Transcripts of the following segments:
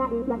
Bye.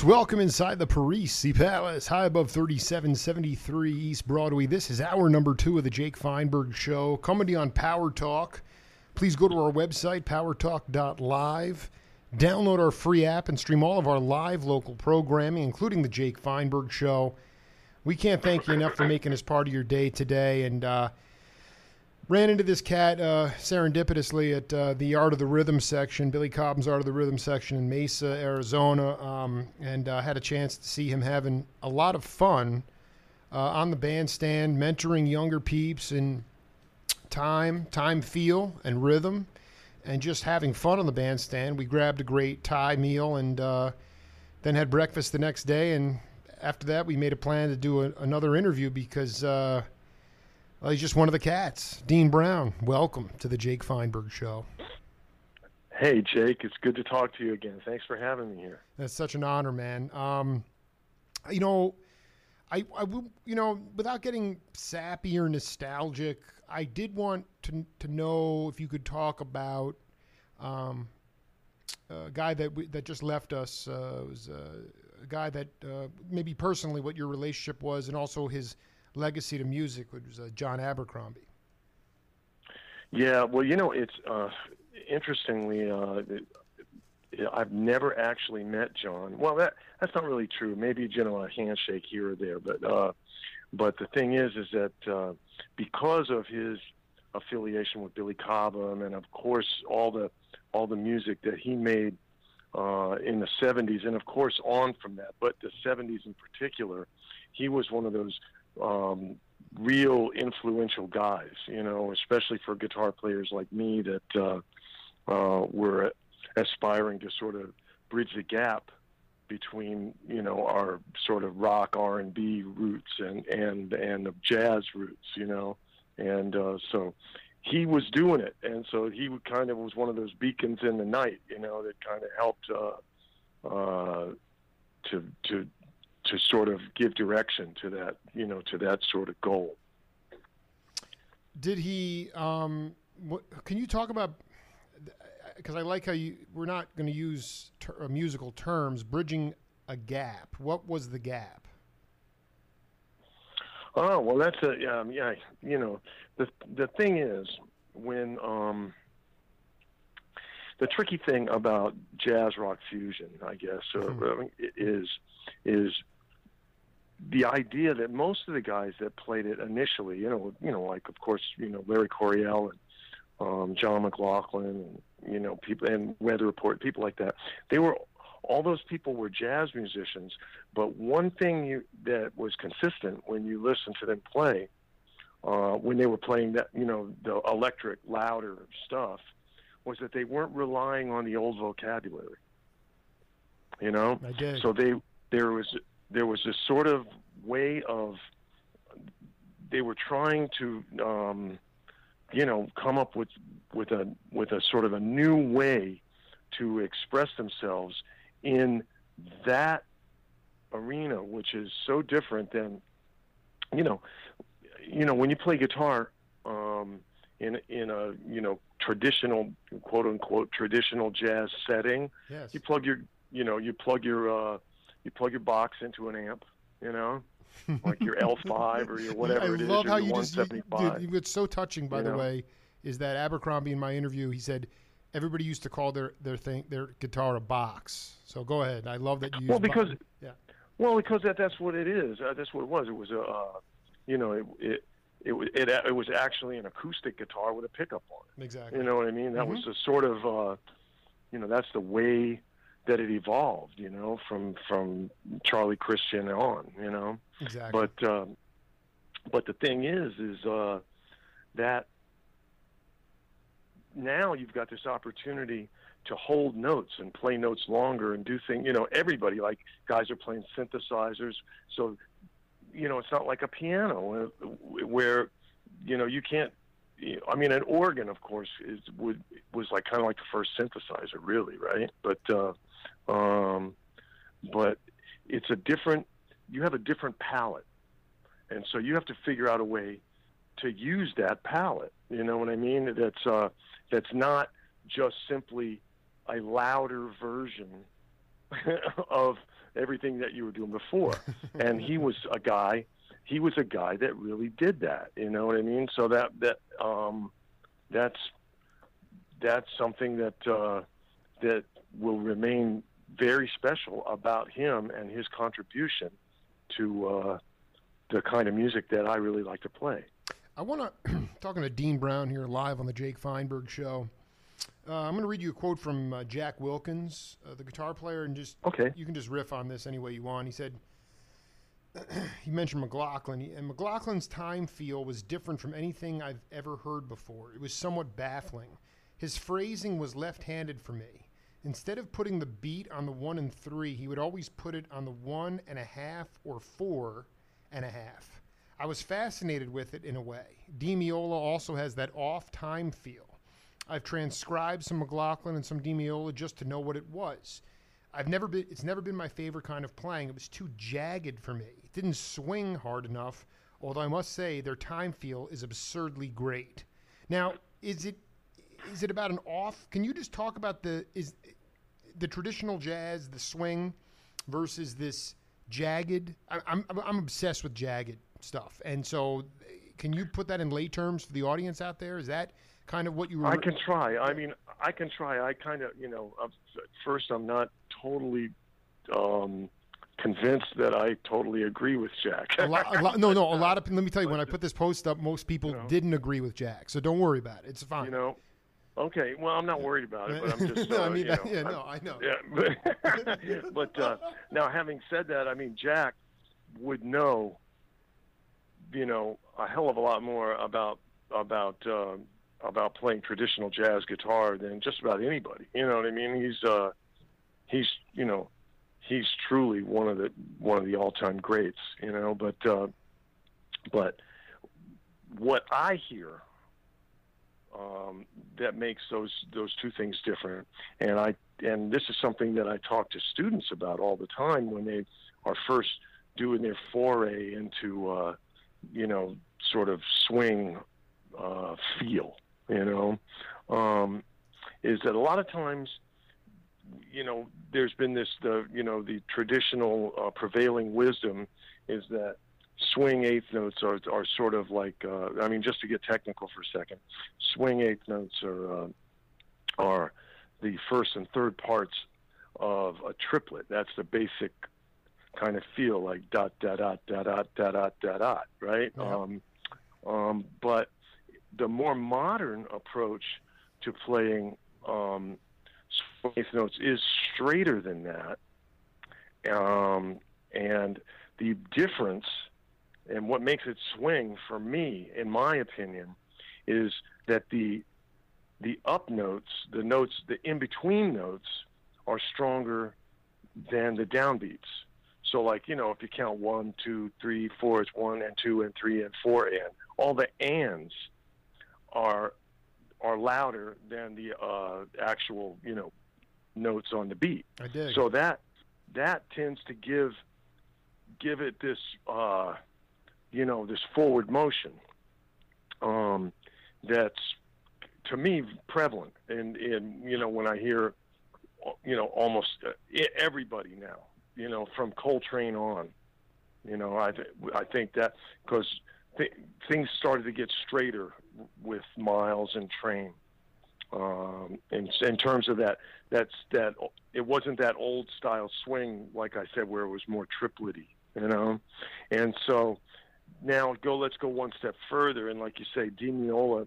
Folks, welcome inside the Parisi Palace, high above 3773 East Broadway. This is hour number two of the Jake Feinberg Show, you on Power Talk. Please go to our website, powertalk.live. Download our free app and stream all of our live local programming, including the Jake Feinberg Show. We can't thank you enough for making us part of your day today. And uh, ran into this cat uh, serendipitously at uh, the Art of the Rhythm section, Billy Cobham's Art of the Rhythm section in Mesa, Arizona, um, and uh, had a chance to see him having a lot of fun uh, on the bandstand, mentoring younger peeps in time, time feel, and rhythm, and just having fun on the bandstand. We grabbed a great Thai meal and uh, then had breakfast the next day. And after that, we made a plan to do a, another interview because uh, well, he's just one of the cats. Dean Brown, welcome to the Jake Feinberg Show. Hey, Jake, it's good to talk to you again. Thanks for having me here. That's such an honor, man. Um, you know, I, I, you know, without getting sappy or nostalgic, I did want to to know if you could talk about um, a guy that we, that just left us. Uh, was a guy that uh, maybe personally what your relationship was, and also his legacy to music, which was uh, John Abercrombie. Yeah, well, you know, it's uh, interestingly, uh, I've never actually met John. Well, that that's not really true. Maybe you know a handshake here or there, but uh, but the thing is, is that uh, because of his affiliation with Billy Cobham, and of course all the all the music that he made uh, in the '70s, and of course on from that, but the '70s in particular, he was one of those um, real influential guys, you know, especially for guitar players like me that uh, uh, were aspiring to sort of bridge the gap between you know our sort of rock R and B roots and and and the jazz roots, you know, and uh, so he was doing it, and so he kind of was one of those beacons in the night, you know, that kind of helped uh, uh, to to to sort of give direction to that, you know, to that sort of goal. Did he? Um, what, can you talk about? Because I like how you. We're not going to use ter, uh, musical terms. Bridging a gap. What was the gap? Oh well, that's a um, yeah. You know, the the thing is when um, the tricky thing about jazz rock fusion, I guess, uh, mm-hmm. is is the idea that most of the guys that played it initially, you know, you know, like of course, you know, Larry Coryell and um, John McLaughlin, and you know, people and Weather Report, people like that, they were all those people were jazz musicians. But one thing you, that was consistent when you listen to them play uh, when they were playing that, you know, the electric, louder stuff, was that they weren't relying on the old vocabulary. You know, I did. so they there was there was this sort of way of they were trying to um, you know come up with with a with a sort of a new way to express themselves in that arena, which is so different than you know you know when you play guitar um, in in a you know traditional quote unquote traditional jazz setting, yes. you plug your you know you plug your uh, you plug your box into an amp, you know, like your L5 or your whatever I it is, love or how you just. You, 175. dude, what's so touching, by You the know? way, is that Abercrombie in my interview, he said everybody used to call their their thing their guitar a box. So go ahead. I love that you. Well, because yeah. well, because that that's what it is. Uh, that's what it was. It was a uh, you know it it it it, it was actually an acoustic guitar with a pickup on it. exactly. You know what I mean? That Mhm. was the sort of, uh, you know, that's the way that it evolved. You know, from from Charlie Christian on. You know, exactly. but um, but the thing is, is uh, that now you've got this opportunity to hold notes and play notes longer and do things. You know, everybody like guys are playing synthesizers, so you know it's not like a piano uh, where you know you can't. I mean, an organ, of course, is would was like kind of like the first synthesizer, really, right? But uh, um, but it's a different. You have a different palette, and so you have to figure out a way to use that palette. You know what I mean? That's uh, that's not just simply a louder version of everything that you were doing before. and he was a guy. He was a guy that really did that. You know what I mean? So that that um, that's that's something that uh, that will remain very special about him and his contribution to uh, the kind of music that I really like to play. I want to talking to Dean Brown here live on the Jake Feinberg show. Uh, I'm going to read you a quote from uh, Jack Wilkins, uh, the guitar player, and just Okay. you can just riff on this any way you want. He said he mentioned McLaughlin, and McLaughlin's time feel was different from anything I've ever heard before. It was somewhat baffling. His phrasing was left-handed for me. Instead of putting the beat on the one and three, he would always put it on the one and a half or four and a half. I was fascinated with it in a way. Di Meola also has that off time feel. I've transcribed some McLaughlin and some Di Meola just to know what it was. I've never been it's never been my favorite kind of playing. It was too jagged for me. It didn't swing hard enough, although I must say their time feel is absurdly great. Now, is it is it about an off? Can you just talk about the is the traditional jazz, the swing versus this jagged? I, I'm I'm obsessed with jagged stuff, and so can you put that in lay terms for the audience out there? Is that kind of what you were? I can try. I mean, I can try. I kind of, you know, at first I'm not totally um, convinced that I totally agree with Jack. a lot, a lot, no, no. A lot of let me tell you, when I put this post up, most people You know. didn't agree with Jack. So don't worry about it. It's fine. you know. Okay, well, I'm not worried about it, but I'm just. Uh, no, I mean, you know, yeah, I'm- no, I know. Yeah, but, but uh, now having said that, I mean Jack would know, you know, a hell of a lot more about about uh, about playing traditional jazz guitar than just about anybody. You know what I mean? He's uh, he's you know, he's truly one of the one of the all time greats. You know, but uh, but what I hear um, that makes those those two things different. And I and this is something that I talk to students about all the time when they are first doing their foray into uh, you know sort of swing uh, feel. You know, um, is that a lot of times. You know, there's been this, the you know, the traditional uh, prevailing wisdom is that swing eighth notes are are sort of like, uh, I mean, just to get technical for a second, swing eighth notes are uh, are the first and third parts of a triplet. That's the basic kind of feel, like dot dot dot dot dot dot dot dot dot, right? Yeah. Um, um, but the more modern approach to playing um, swing eighth notes is straighter than that, um, and the difference and what makes it swing for me, in my opinion, is that the the up notes, the notes, the in between notes, are stronger than the downbeats. So, like you know, if you count one, two, three, four, it's one and two and three and four and all the ands are are louder than the uh, actual you know notes on the beat. I dig. So that that tends to give give it this uh, you know this forward motion um, that's to me prevalent. And and you know when I hear you know almost uh, everybody now you know from Coltrane on you know I th- I think that because th- things started to get straighter with Miles and Train. Um, in in terms of that that's that it wasn't that old style swing like I said where it was more triplety you know? And so now go let's go one step further and like you say Di Meola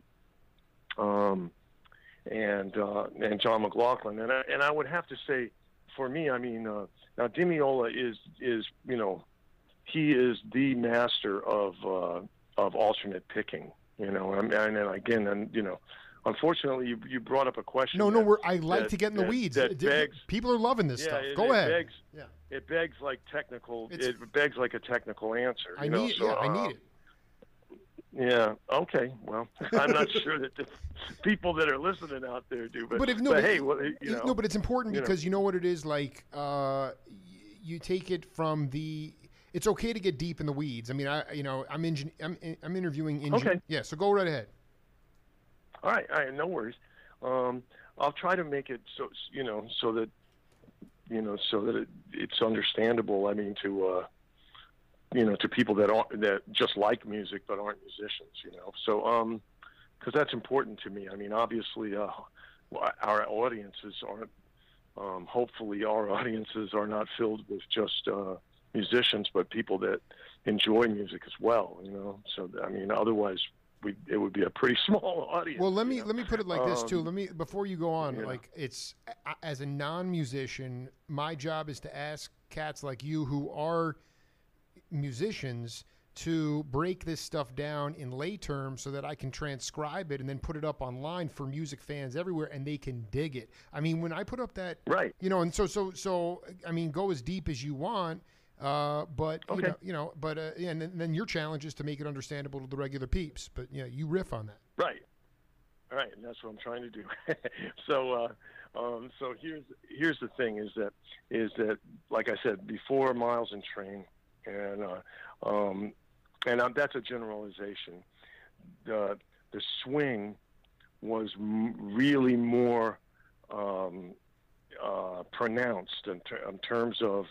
um, and uh, and John McLaughlin and I, and I would have to say for me I mean uh, now Di Meola is is you know he is the master of uh, of alternate picking you know and, and again and you know unfortunately, you, you brought up a question. No, no, that, we're, I like that, to get in the that, weeds. That begs, People are loving this yeah, stuff. Go ahead. Begs, yeah. It begs like technical. It's, it begs like a technical answer. I know? need. so, yeah, I uh, need it. Yeah. Okay. Well, I'm not sure that the people that are listening out there do, but, But if no, but but- hey, well, you know, no, but it's important you know. because you know what it is like. Uh, y- you take it from the. It's okay to get deep in the weeds. I mean, I you know I'm engin- I'm I'm interviewing. Engin- Okay. Yeah. So go right ahead. all right, all right, no worries. Um, I'll try to make it so you know so that you know so that it, it's understandable. I mean, to uh, you know, to people that aren't that just like music but aren't musicians. You know, so um, because that's important to me. I mean, obviously, uh, our audiences aren't. Um, hopefully, our audiences are not filled with just uh, musicians, but people that enjoy music as well. You know, so I mean, otherwise, we it would be a pretty small audience. Well, let me know? let me put it like this too. Um, Let me before you go on. yeah. Like it's as a non-musician, my job is to ask cats like you who are musicians to break this stuff down in lay terms so that I can transcribe it and then put it up online for music fans everywhere and they can dig it. I mean, when I put up that Right. you know, and so so so I mean, go as deep as you want. Uh, but you know, you know, but uh, yeah, and then, then your challenge is to make it understandable to the regular peeps. But yeah, you riff on that. Right. All right, and that's what I'm trying to do. so, uh, um, so here's here's the thing: is that is that like I said before, Miles and Train, and uh, um, and um, that's a generalization. The the swing was m- really more um, uh, pronounced in, ter- in terms of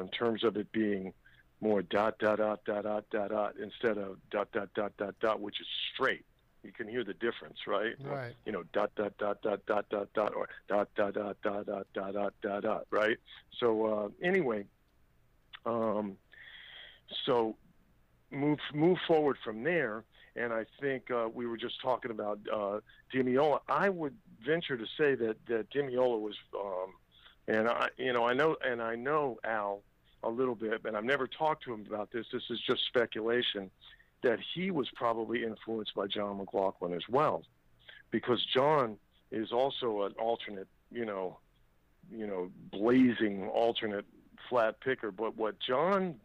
in terms of it being more dot dot dot dot dot dot dot instead of dot dot dot dot dot, which is straight. You can hear the difference, right? Right. You know, dot dot dot dot dot dot dot or dot dot dot dot dot dot dot dot dot, right? So uh, anyway, um, so move move forward from there, and I think uh, we were just talking about uh, Di Meola. I would venture to say that that Di Meola was, um, and I you know I know and I know Al a little bit, but I've never talked to him about this. This is just speculation that he was probably influenced by John McLaughlin as well, because John is also an alternate, you know, you know, blazing alternate flat picker. But what John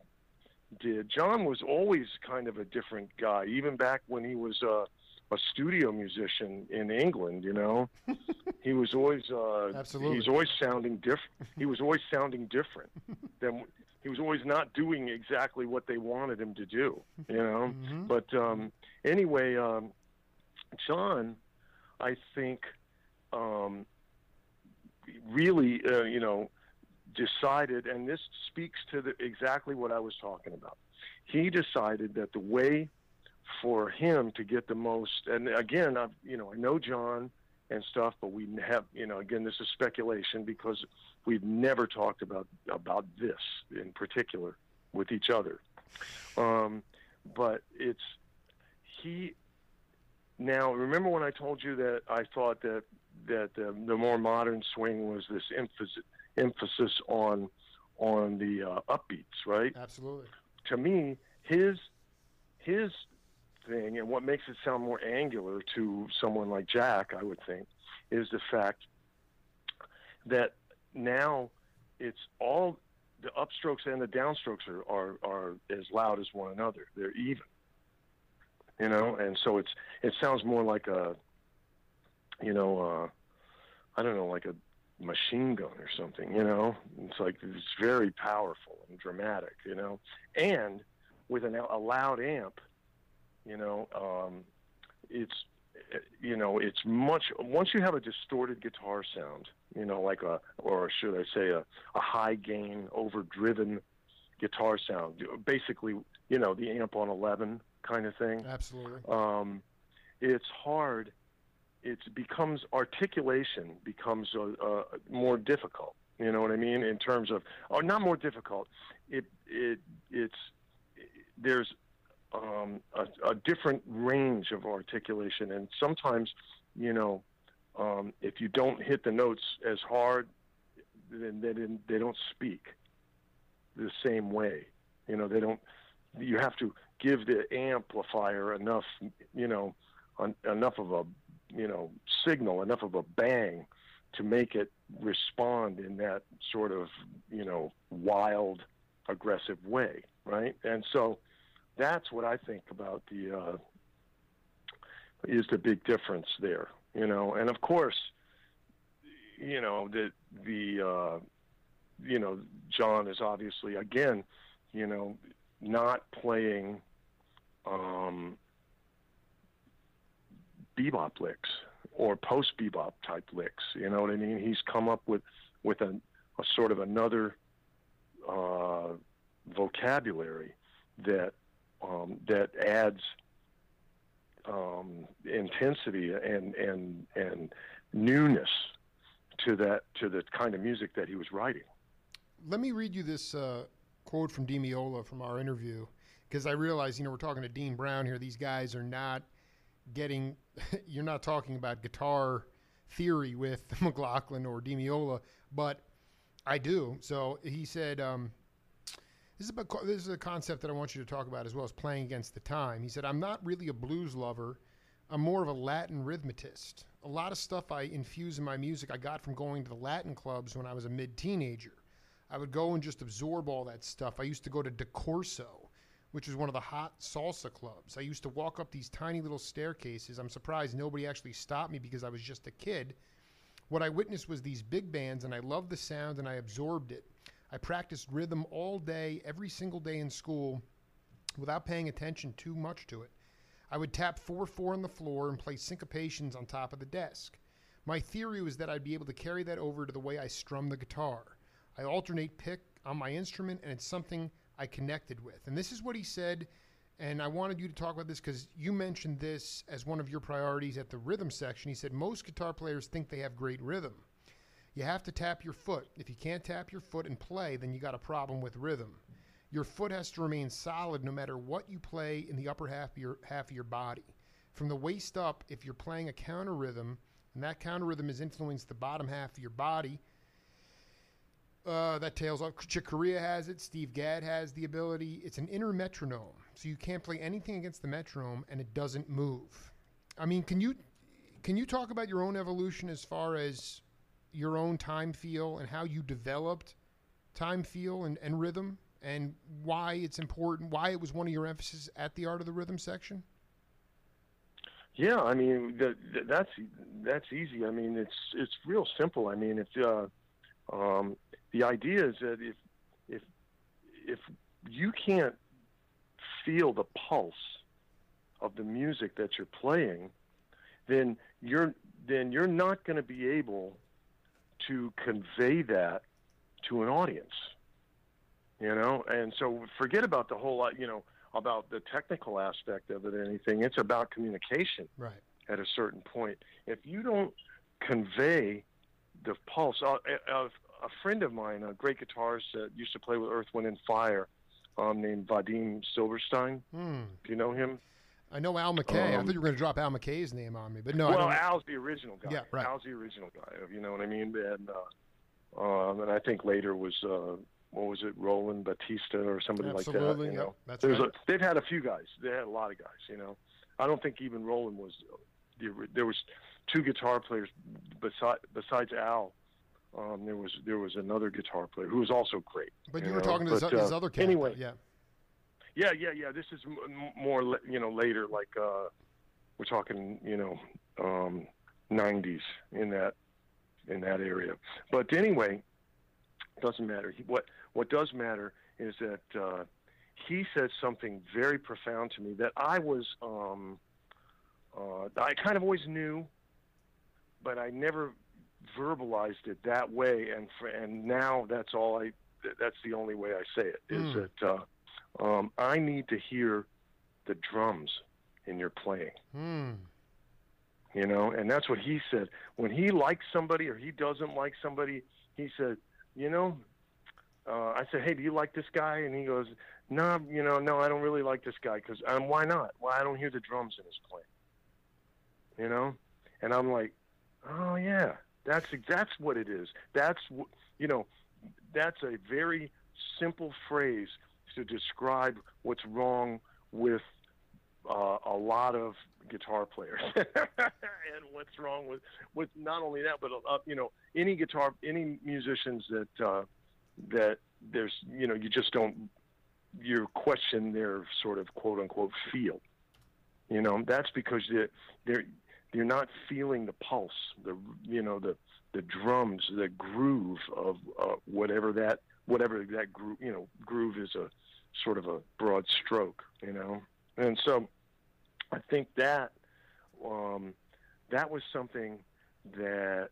did, John was always kind of a different guy, even back when he was uh, a studio musician in England. You know, he was always uh, Absolutely. He's always sounding different. he was always sounding different than he was always not doing exactly what they wanted him to do. You know, Mhm. but um, anyway, um, John, I think, um, really, uh, you know, decided, and this speaks to the, exactly what I was talking about. He decided that the way for him to get the most, and again, I've, you know, I know John and stuff, but we have, you know, again, this is speculation because we've never talked about about this in particular with each other. Um, but it's he. Now, remember when I told you that I thought that that the, the more modern swing was this emphasis emphasis on on the uh, upbeats, right? Absolutely. To me, his his thing and what makes it sound more angular to someone like Jack, I would think, is the fact that now it's all the upstrokes and the downstrokes are, are, are as loud as one another. They're even. You know, and so it's it sounds more like a you know, uh I don't know, like a machine gun or something, you know? It's like it's very powerful and dramatic, you know. And with an, a loud amp, you know, um, it's you know, it's much once you have a distorted guitar sound, you know, like a or should I say a, a high gain, overdriven guitar sound, basically, you know, the amp on 11 kind of thing. Absolutely. Um, it's hard. It becomes articulation becomes uh, uh, more difficult. You know what I mean? In terms of, or not more difficult. It it it's there's um, a, a different range of articulation, and sometimes, you know, um, if you don't hit the notes as hard, then they, they don't speak the same way. You know, they don't. You have to give the amplifier enough, you know, un, enough of a, you know, signal, enough of a bang to make it respond in that sort of, you know, wild, aggressive way, right? And so that's what I think about the uh, is the big difference there, you know. And of course, you know the the uh, you know John is obviously again, you know, not playing um, bebop licks or post bebop type licks. You know what I mean? He's come up with with a, a sort of another uh, vocabulary that um, that adds um, intensity and and and newness to that to the kind of music that he was writing. Let me read you this uh, quote from Di Meola from our interview because I realize you know we're talking to Dean Brown here. These guys are not getting. you're not talking about guitar theory with McLaughlin or Di Meola, but I do. So he said. Um, this is, about, this is a concept that I want you to talk about as well as playing against the time. He said, I'm not really a blues lover. I'm more of a Latin rhythmist. A lot of stuff I infuse in my music I got from going to the Latin clubs when I was a mid teenager. I would go and just absorb all that stuff. I used to go to De Corso, which was one of the hot salsa clubs. I used to walk up these tiny little staircases. I'm surprised nobody actually stopped me because I was just a kid. What I witnessed was these big bands, and I loved the sound and I absorbed it. I practiced rhythm all day, every single day in school, without paying attention too much to it. I would tap 4 4 on the floor and play syncopations on top of the desk. My theory was that I'd be able to carry that over to the way I strum the guitar. I alternate pick on my instrument, and it's something I connected with. And this is what he said. And I wanted you to talk about this because you mentioned this as one of your priorities at the rhythm section. He said most guitar players think they have great rhythm. You have to tap your foot. If you can't tap your foot and play, then you got a problem with rhythm. Your foot has to remain solid no matter what you play in the upper half of your half of your body. From the waist up, if you're playing a counter rhythm and that counter rhythm has influenced the bottom half of your body, uh, that tails off. Chick Corea has it. Steve Gadd has the ability. It's an inner metronome, so you can't play anything against the metronome and it doesn't move. I mean, can you can you talk about your own evolution as far as your own time feel and how you developed time feel and, and rhythm and why it's important, why it was one of your emphasis at the Art of the Rhythm section? Yeah, I mean the, the, that's that's easy. I mean it's it's real simple. I mean it's uh, um, the idea is that if if if you can't feel the pulse of the music that you're playing, then you're then you're not going to be able to convey that to an audience. You know, and so forget about the whole lot, you know, about the technical aspect of it or anything. It's about communication. Right. At a certain point, if you don't convey the pulse, uh, a, a friend of mine, a great guitarist that used to play with Earth, Wind, and Fire, um, named Vadim Zilberstein. Hmm. Do you know him? I know Al McKay. Um, I thought you were going to drop Al McKay's name on me, but no. Well, Al's the original guy. Yeah, right. Al's the original guy. You know what I mean? And uh, um, and I think later was uh, what was it, Roland Bautista or somebody Absolutely, like that. You yep, know, that's There's right. a, they've had a few guys. They had a lot of guys. You know, I don't think even Roland was. There was two guitar players besides besides Al. Um, there was there was another guitar player who was also great. But you you were know, talking to this, but, this uh, other cat. anyway. yeah. Yeah, yeah, yeah. This is m- m- more, you know, later. Like uh, we're talking, you know, um, '90s in that in that area. But anyway, doesn't matter. He, what what does matter is that uh, he said something very profound to me that I was, um, uh, I kind of always knew, but I never verbalized it that way. And for, and now that's all I. That's the only way I say it. Is Mm. that uh, um, I need to hear the drums in your playing. Hmm. you know and that's what he said. When he likes somebody or he doesn't like somebody he said you know uh, i said hey do you like this guy? And he goes no you know no i don't really like this guy because um, why not? Why i don't hear the drums in his playing. You know? And i'm like oh yeah that's that's what it is. That's you know that's a very simple phrase to describe what's wrong with uh, a lot of guitar players, and what's wrong with with not only that, but uh, you know any guitar, any musicians that uh, that there's you know you just don't you question their sort of quote unquote feel. You know that's because they're they're you're not feeling the pulse, the you know the the drums, the groove of uh, whatever that whatever that groove you know groove is a sort of a broad stroke, you know, and so I think that um, that was something that.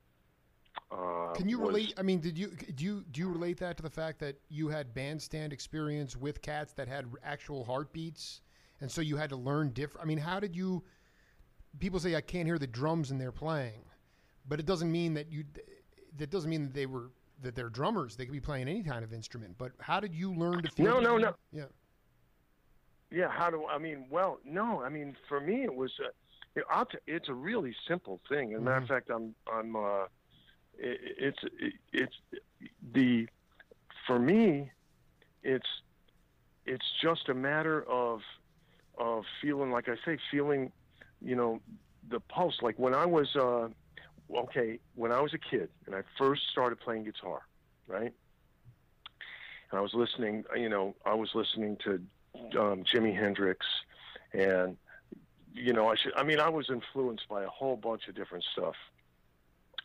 Uh, Can you was- relate? I mean, did you do you do you relate that to the fact that you had bandstand experience with cats that had actual heartbeats, and so you had to learn different? I mean, how did you? People say I can't hear the drums in their playing, but it doesn't mean that you. That doesn't mean that they were that they're drummers. They could be playing any kind of instrument. But how did you learn to feel? No, no, no. Yeah. Yeah, how do I mean? Well, no, I mean for me it was. Uh, it, it's a really simple thing. As a matter of fact, I'm I'm. Uh, it, it's it, it's the for me, it's it's just a matter of of feeling like I say, feeling, you know, the pulse. Like when I was uh, okay, when I was a kid and I first started playing guitar, right? And I was listening, you know, I was listening to um, Jimi Hendrix, and you know, I should. I mean, I was influenced by a whole bunch of different stuff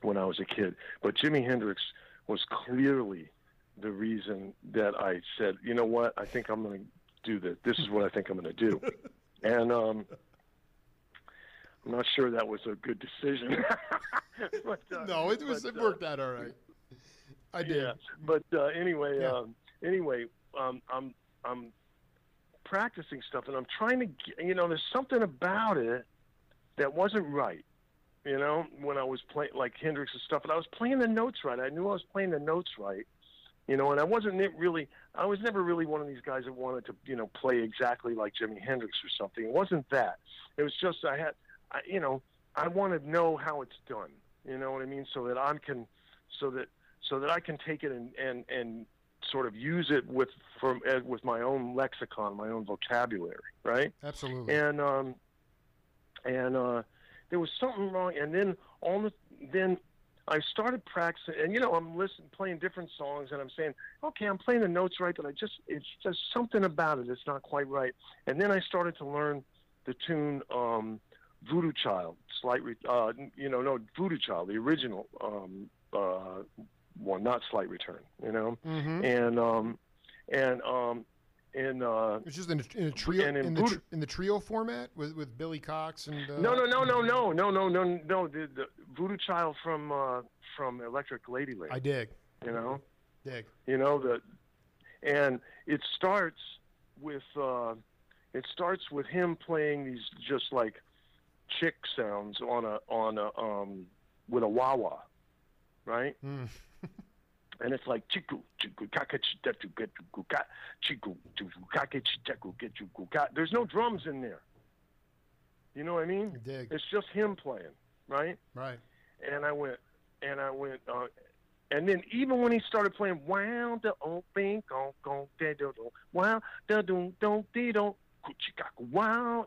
when I was a kid, but Jimi Hendrix was clearly the reason that I said, you know what, I think I'm going to do this. This is what I think I'm going to do, and um, I'm not sure that was a good decision. but, uh, No, it was. but, it uh, worked out all right. I did. yeah, but uh, anyway, Yeah. um, anyway, um, I'm I'm practicing stuff, and I'm trying to, get, you know, there's something about it that wasn't right. You know, when I was playing like Hendrix and stuff, and I was playing the notes right. I knew I was playing the notes right. You know, and I wasn't really, I was never really one of these guys that wanted to, you know, play exactly like Jimi Hendrix or something. It wasn't that. It was just I had, I, you know, I want to know how it's done. You know what I mean? So that I can, so that so that I can take it and and and sort of use it with from uh, with my own lexicon, my own vocabulary, right? Absolutely. And um, and uh, there was something wrong. And then all the then I started practicing, and you know I'm listening, playing different songs, and I'm saying, okay, I'm playing the notes right, but I just it's just something about it that's not quite right. And then I started to learn the tune um, Voodoo Child, slight, re- uh, you know, no Voodoo Child, the original um, uh, one, not Slight Return, you know, hmm and um, and um, and uh, It's just in a, in a trio and in in, the tr- in the trio format with with Billy Cox and uh, no, no, no, no, no, no, no, no, no, the, the Voodoo Child from uh, from Electric Ladyland, I dig, you know, dig. you know the, and it starts with uh, it starts with him playing these just like chick sounds on a on a um with a wah wah, right? Mm. and it's like chiku chiku kakachitetu getu ka chiku chiku kakachiteku getu ka. There's no drums in there. You know what I mean? Dig. It's just him playing, right? Right. And I went, and I went, uh, And then even when he started playing wow da oh bing gong gong da do do wow da do do dee do wow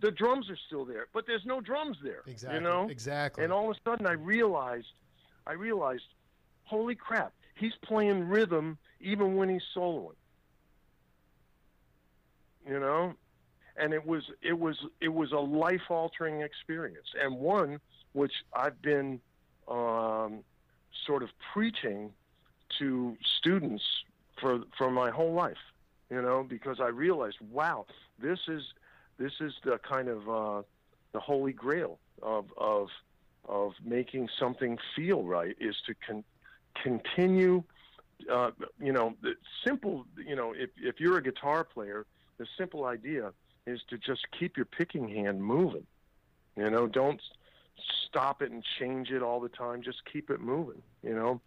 the drums are still there, but there's no drums there. Exactly. You know? Exactly. And all of a sudden I realized I realized, holy crap, he's playing rhythm even when he's soloing. You know? And it was it was it was a life altering experience and one which I've been um, sort of preaching to students for for my whole life, you know, because I realized, wow, this is this is the kind of uh, the holy grail of of of making something feel right is to con- continue. Uh, you know, the simple. You know, if if you're a guitar player, the simple idea is to just keep your picking hand moving. You know, don't stop it and change it all the time. Just keep it moving. You know,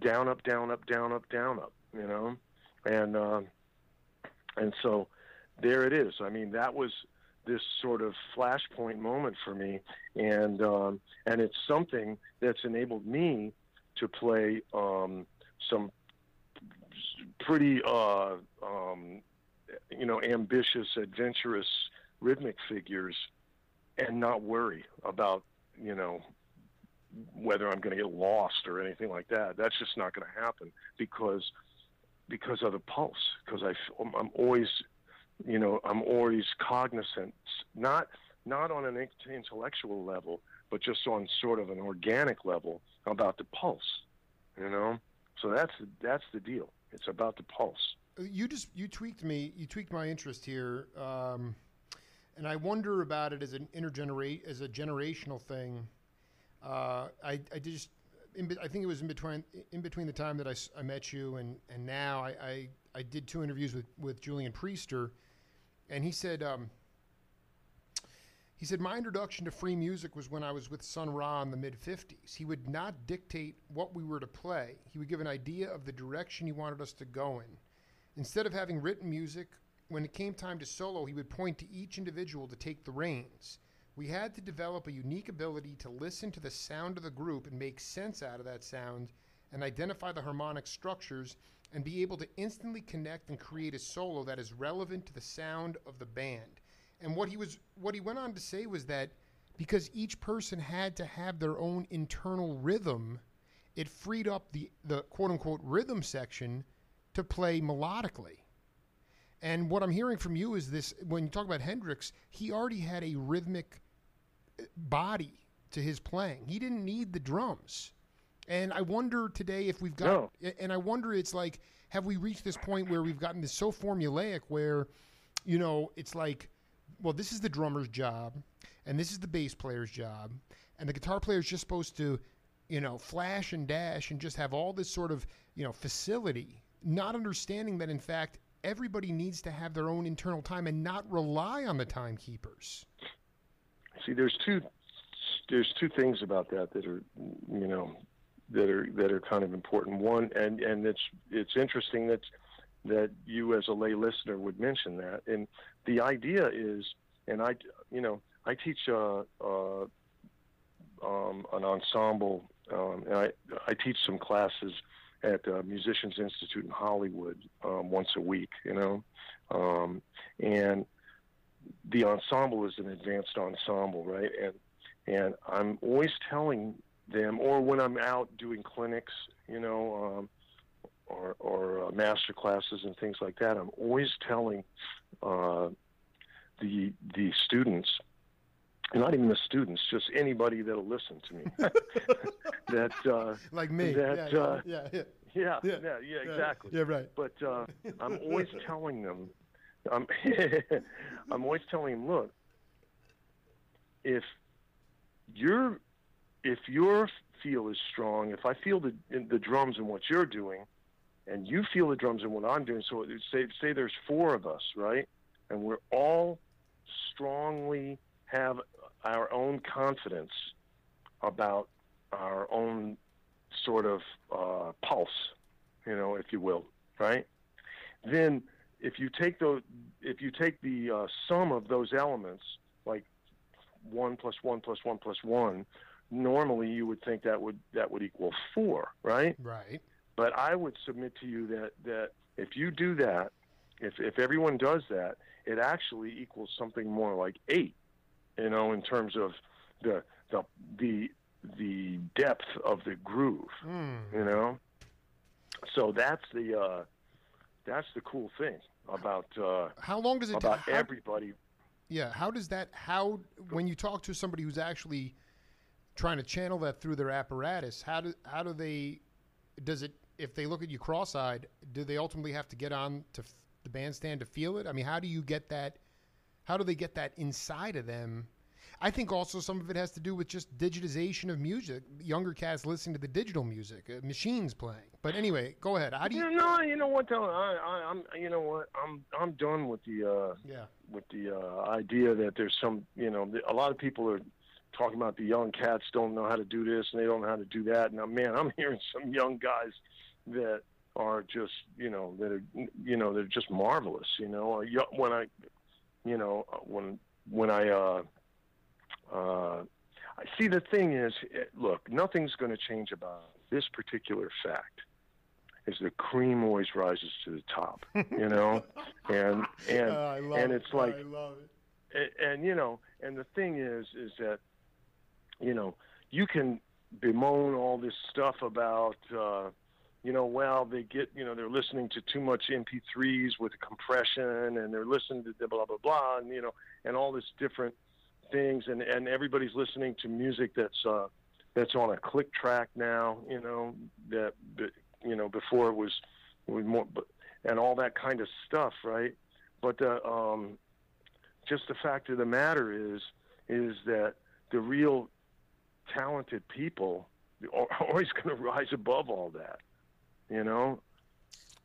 down, up, down, up, down, up, down, up. You know, and uh, and so there it is. I mean, that was this sort of flashpoint moment for me, and um, and it's something that's enabled me to play um, some pretty uh, um, you know ambitious, adventurous rhythmic figures, and not worry about you know whether I'm going to get lost or anything like that. That's just not going to happen because because of the pulse. Because I I'm always you know I'm always cognizant, not not on an intellectual level, but just on sort of an organic level about the pulse. You know, so that's that's the deal. It's about the pulse. You just you tweaked me. You tweaked my interest here. Um, and I wonder about it as an intergenerate as a generational thing. Uh, I, I just in, I think it was in between in between the time that I, I met you and and now I, I, I did two interviews with with Julian Priester, and he said um, he said my introduction to free music was when I was with Sun Ra in the mid '50s. He would not dictate what we were to play. He would give an idea of the direction he wanted us to go in. Instead of having written music when it came time to solo, he would point to each individual to take the reins. We had to develop a unique ability to listen to the sound of the group and make sense out of that sound and identify the harmonic structures and be able to instantly connect and create a solo that is relevant to the sound of the band. And what he was what he went on to say was that because each person had to have their own internal rhythm, it freed up the the quote unquote rhythm section to play melodically. And what I'm hearing from you is this when you talk about Hendrix, he already had a rhythmic body to his playing. He didn't need the drums. And I wonder today if we've got, No. and I wonder it's like, have we reached this point where we've gotten this so formulaic where, you know, it's like, well, this is the drummer's job, and this is the bass player's job, and the guitar player is just supposed to, you know, flash and dash and just have all this sort of, you know, facility, not understanding that in fact everybody needs to have their own internal time and not rely on the timekeepers. See, there's two there's two things about that that are you know that are that are kind of important. One, and and it's it's interesting that that you as a lay listener would mention that. And the idea is, and I you know I teach uh, uh, um, an ensemble, um, and I I teach some classes at uh, Musicians Institute in Hollywood um, once a week. You know, um, and the ensemble is an advanced ensemble, right? And and I'm always telling them, or when I'm out doing clinics, you know, um, or or uh, master classes and things like that, I'm always telling uh, the the students, not even the students, just anybody that'll listen to me, that uh, Like me. That, yeah, uh, yeah, yeah, yeah, Yeah. yeah, yeah, exactly. yeah, right. But uh, I'm always telling them, I'm, I'm always telling him, look, if your if your feel is strong, if I feel the the drums and what you're doing, and you feel the drums and what I'm doing, so say say there's four of us, right, and we're all strongly have our own confidence about our own sort of uh, pulse, you know, if you will, right? Then if you take the if you take the uh, sum of those elements, like one plus one plus one plus one, normally you would think that would that would equal four, right? Right. But I would submit to you that that if you do that, if if everyone does that, it actually equals something more like eight. You know, in terms of the the the the depth of the groove. Mm. You know, so that's the uh, that's the cool thing about uh, How long does it about everybody. Yeah, how does that how when you talk to somebody who's actually trying to channel that through their apparatus, how do how do they does it if they look at you cross-eyed, do they ultimately have to get on to f- the bandstand to feel it? I mean, how do you get that how do they get that inside of them? I think also some of it has to do with just digitization of music. Younger cats listening to the digital music, uh, machines playing. But anyway, go ahead. How do you You know, you know what? I, I, I'm, you know what? I'm, I'm done with the, uh, Yeah. with the uh, idea that there's some, you know, a lot of people are talking about the young cats don't know how to do this and they don't know how to do that. Now, man, I'm hearing some young guys that are just, you know, that are, you know, they're just marvelous. You know, Uh, when I, you know, uh, when when I, uh, uh, I see the thing is, look, nothing's going to change about this particular fact. Is the cream always rises to the top, you know, and and love and it. it's like I love it. and, and you know, and the thing is, is that you know you can bemoan all this stuff about uh, you know, well they get you know they're listening to too much MP3s with compression, and they're listening to blah blah blah, and you know, and all this different things, and and everybody's listening to music that's uh, that's on a click track now, you know, that you know before it was was more, and all that kind of stuff, right? But uh, um, just the fact of the matter is is that the real talented people are always going to rise above all that you know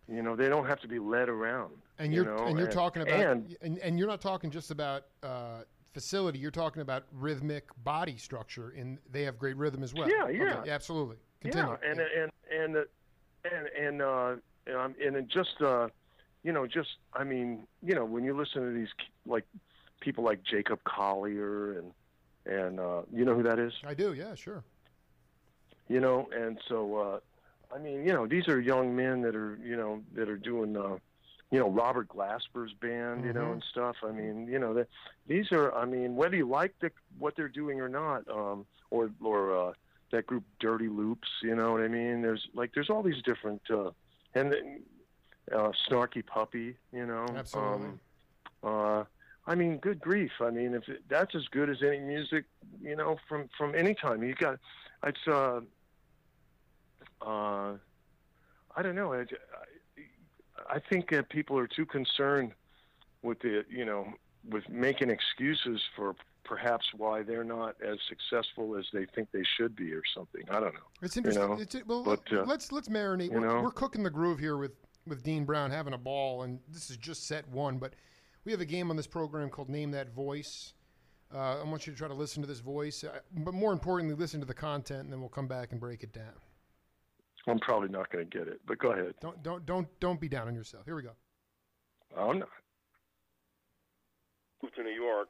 you know they don't have to be led around And you you're know, and you're and- talking about and and, and you're not talking just about uh, facility. You're talking about rhythmic body structure, and they have great rhythm as well. Yeah, Okay, yeah. absolutely. Continue. Yeah, and and and and and uh, and, and just uh, you know, just I mean, you know, when you listen to these like people like Jacob Collier and and uh, you know who that is, I do. Yeah, sure. you know, and so uh, I mean, you know, these are young men that are you know that are doing. Uh, you know Robert Glasper's band, you know, Mhm. and stuff. I mean, you know, that these are. I mean, whether you like the, what they're doing or not, um, or or uh, that group Dirty Loops, you know what I mean? There's like there's all these different uh, and uh, Snarky Puppy, you know. Absolutely. Um, uh, I mean, good grief! I mean, if it, that's as good as any music, you know, from from any time. You got, it's uh, uh, I don't know. I, I think that people are too concerned with the, you know, with making excuses for perhaps why they're not as successful as they think they should be or something. I don't know. It's interesting. You know, it's, well, but, uh, let's let's marinate. you We're, know. we're cooking the groove here with with Dean Brown having a ball, and this is just set one. But we have a game on this program called Name That Voice. Uh, I want you to try to listen to this voice, uh, but more importantly, listen to the content, and then we'll come back and break it down. I'm probably not going to get it, but go ahead. Don't don't don't don't be down on yourself. Here we go. I'm not. moved to New York,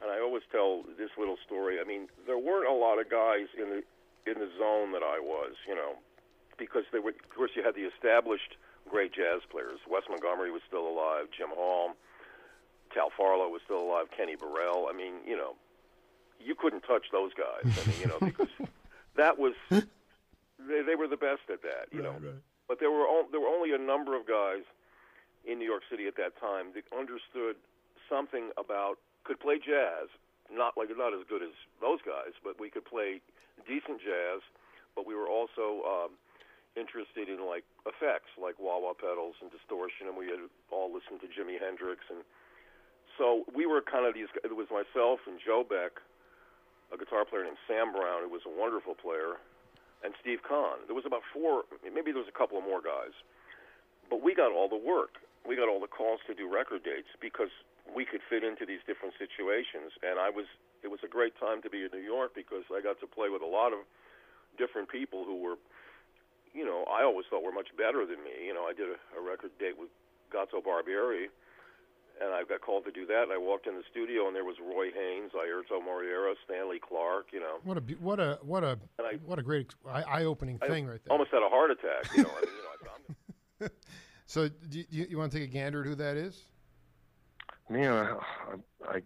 and I always tell this little story. I mean, there weren't a lot of guys in the in the zone that I was, you know, because they were. Of course, you had the established great jazz players. Wes Montgomery was still alive. Jim Hall, Tal Farlow was still alive. Kenny Burrell. I mean, you know, you couldn't touch those guys. I mean, you know, because that was they, they were the best at that, you know. But there were o- there were only a number of guys in New York City at that time that understood something about could play jazz, not like not as good as those guys, but we could play decent jazz. But we were also um, interested in like effects, like wah wah pedals and distortion, and we had all listened to Jimi Hendrix, and so we were kind of these. It was myself and Joe Beck, a guitar player named Sam Brown, who was a wonderful player, and Steve Kahn. There was about four, maybe there was a couple of more guys, but we got all the work. We got all the calls to do record dates because we could fit into these different situations. And I was, it was a great time to be in New York because I got to play with a lot of different people who were, you know, I always thought were much better than me. You know, I did a, a record date with Gato Barbieri, and I got called to do that. And I walked in the studio, and there was Roy Haynes, Airto Moreira, Stanley Clarke. You know, What a be- what a what a I- what a great eye opening thing right there. almost had a heart attack. You know, I mean, you know, I, I'm, So do you, you, you want to take a gander at who that is? Yeah, I, I,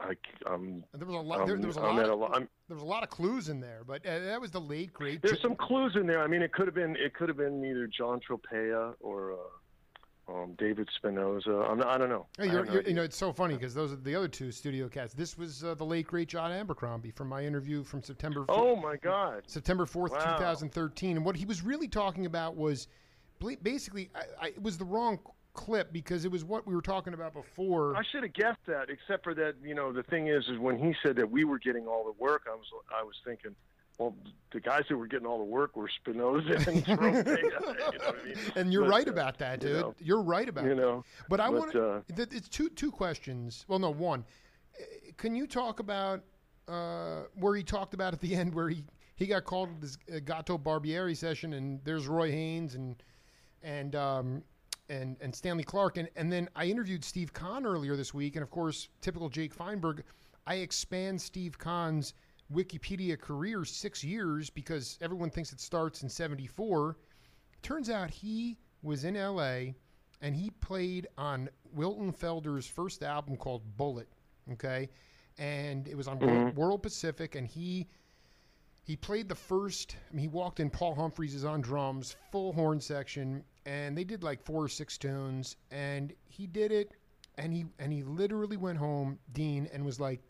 I, I'm, There was a lot. There, there was a I'm lot. at a Of, lo- there was a lot of clues in there, but uh, that was the late great. there's J- some clues in there. I mean, it could have been, it could have been either John Tropea or uh, um, David Spinozza. I'm, not, I don't know. Hey, I have you're, no you're, you know, it's so funny because those are the other two studio cats. This was uh, the late great John Abercrombie from my interview from September. 4th, oh my God! September 4th, Wow. 2013. And what he was really talking about was basically, I, I, it was the wrong clip because it was what we were talking about before. I should have guessed that, except for that. You know, the thing is, is when he said that we were getting all the work, I was, I was thinking, well, the guys who were getting all the work were Spinozza and Tropea. you know I mean? And you're But, right uh, about that, you dude. know, you're right about you that. know, But I want uh, to. It's two two questions. Well, no, one. Uh, Can you talk about uh, where he talked about at the end where he he got called to this uh, Gato Barbieri session, and there's Roy Haynes and and um, and and Stanley Clarke, and and then I interviewed Steve Kahn earlier this week, and of course, typical Jake Feinberg, I expand Steve Kahn's Wikipedia career six years because everyone thinks it starts in '74. Turns out he was in L.A. and he played on Wilton Felder's first album called Bullitt. Okay, and it was on World, mm-hmm. World Pacific, and he he played the first. I mean, he walked in. Paul Humphreys is on drums, full horn section, and they did like four or six tunes, and he did it, and he and he literally went home, Dean, and was like,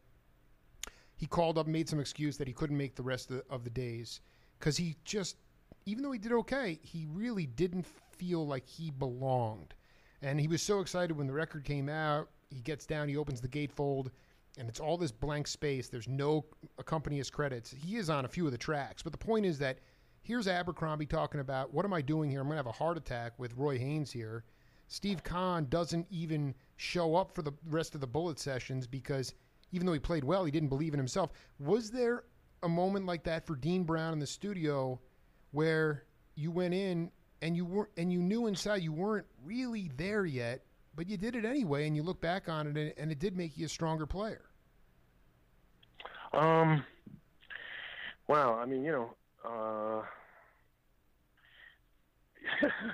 he called up, made some excuse that he couldn't make the rest of the, of the days, because he just, even though he did okay, he really didn't feel like he belonged, and he was so excited when the record came out. He gets down, he opens the gatefold and it's all this blank space. There's no accompanist credits. He is on a few of the tracks, but the point is that here's Abercrombie talking about what am I doing here? I'm going to have a heart attack with Roy Haynes here. Steve Kahn doesn't even show up for the rest of the Bullitt sessions because even though he played well, he didn't believe in himself. Was there a moment like that for Dean Brown in the studio where you went in and you were and you knew inside you weren't really there yet, but you did it anyway, and you look back on it, and, and it did make you a stronger player. Um. Wow. I mean, you know, uh,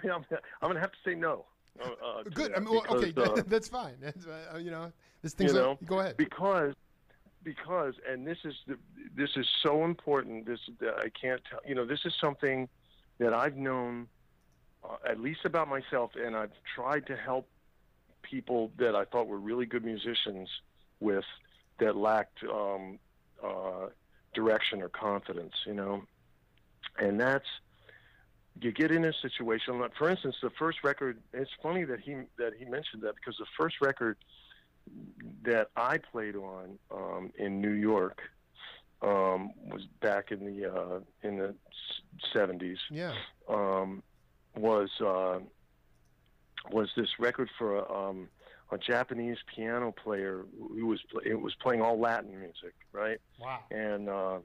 I'm, I'm gonna have to say no. Uh, uh, Good. that I mean, well, okay, uh, that's fine. That's, uh, you know, this thing's. you know, go ahead. because because and this is the, this is so important. This I can't tell. You know, this is something that I've known uh, at least about myself, and I've tried to help people that I thought were really good musicians with that lacked um, uh, direction or confidence. You know, and that's you get in a situation. Like, for instance, the first record. It's funny that he that he mentioned that because the first record that I played on um, in New York um, was back in the uh, in the seventies. Yeah. Um, was uh, was this record for a, um, a Japanese piano player who was it was playing all Latin music, right? Wow. and uh,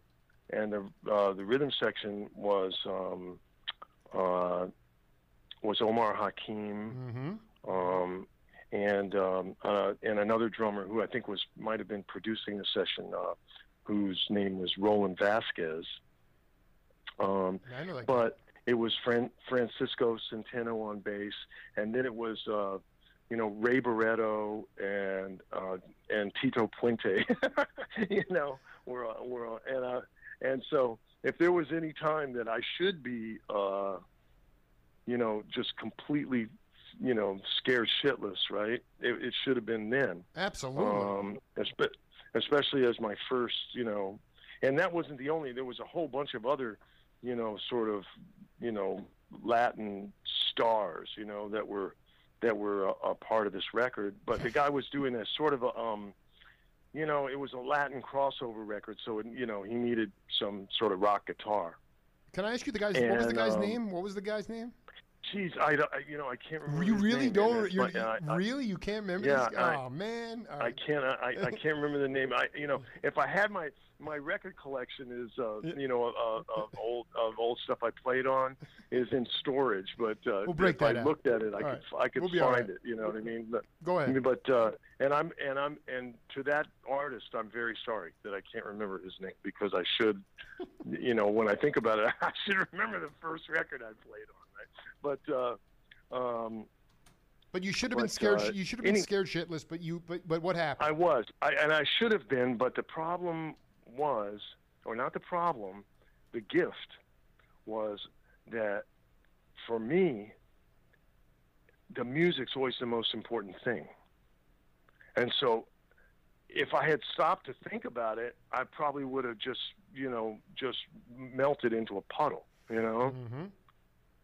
and the uh, the rhythm section was um, uh, was Omar Hakim, Mm-hmm. um, and um, uh, and another drummer who I think was might have been producing the session, uh, whose name was Roland Vazquez. Um, I know that. but it was Fran- Francisco Centeno on bass, and then it was uh, you know Ray Barretto and uh, and Tito Puente. you know, we're we're and uh, and so if there was any time that I should be, uh, you know, just completely, you know, scared shitless, right? It, it should have been then Absolutely. um, especially as my first, you know, and that wasn't the only. There was a whole bunch of other, you know, sort of, you know, Latin stars, you know, that were that were a, a part of this record. But the guy was doing a sort of a, um, you know, it was a Latin crossover record, so it, you know he needed some sort of rock guitar. Can I ask you the guy's? what was the guy's um, name? What was the guy's name? Jeez, I, don't- I you know I can't remember. You really don't. You, I- really, you can't remember? Yeah, this? I- oh man. All I can't. I, I can't remember the name. I you know if I had my my record collection is uh, you know uh, of old of old stuff I played on is in storage, but uh, We'll if I out. looked at it, I All could right. I could We'll find right. it. You know what I mean? But, Go ahead. But uh, and I'm and I'm and to that artist, I'm very sorry that I can't remember his name because I should. You know, when I think about it, I should remember the first record I played on. But. Uh, um, But you should have been But, scared. uh, you should have been any- scared shitless. But you. But but what happened? I was, I, and I should have been, but the problem was, or not the problem, the gift was that for me, the music's always the most important thing. And so if I had stopped to think about it, I probably would have just, you know, just melted into a puddle, you know? mm-hmm.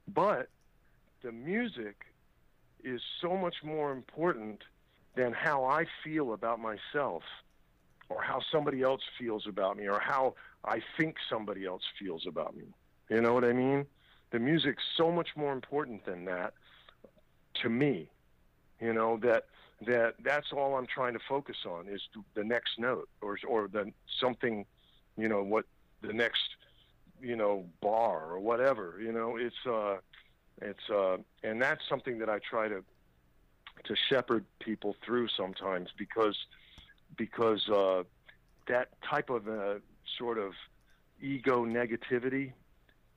But the music is so much more important than how I feel about myself or how somebody else feels about me or how I think somebody else feels about me. You know what I mean? The music's so much more important than that to me. You know that that that's all I'm trying to focus on is the next note or or the something, you know, what the next you know bar or whatever you know it's uh it's uh and that's something that i try to to shepherd people through sometimes because because uh that type of uh sort of ego negativity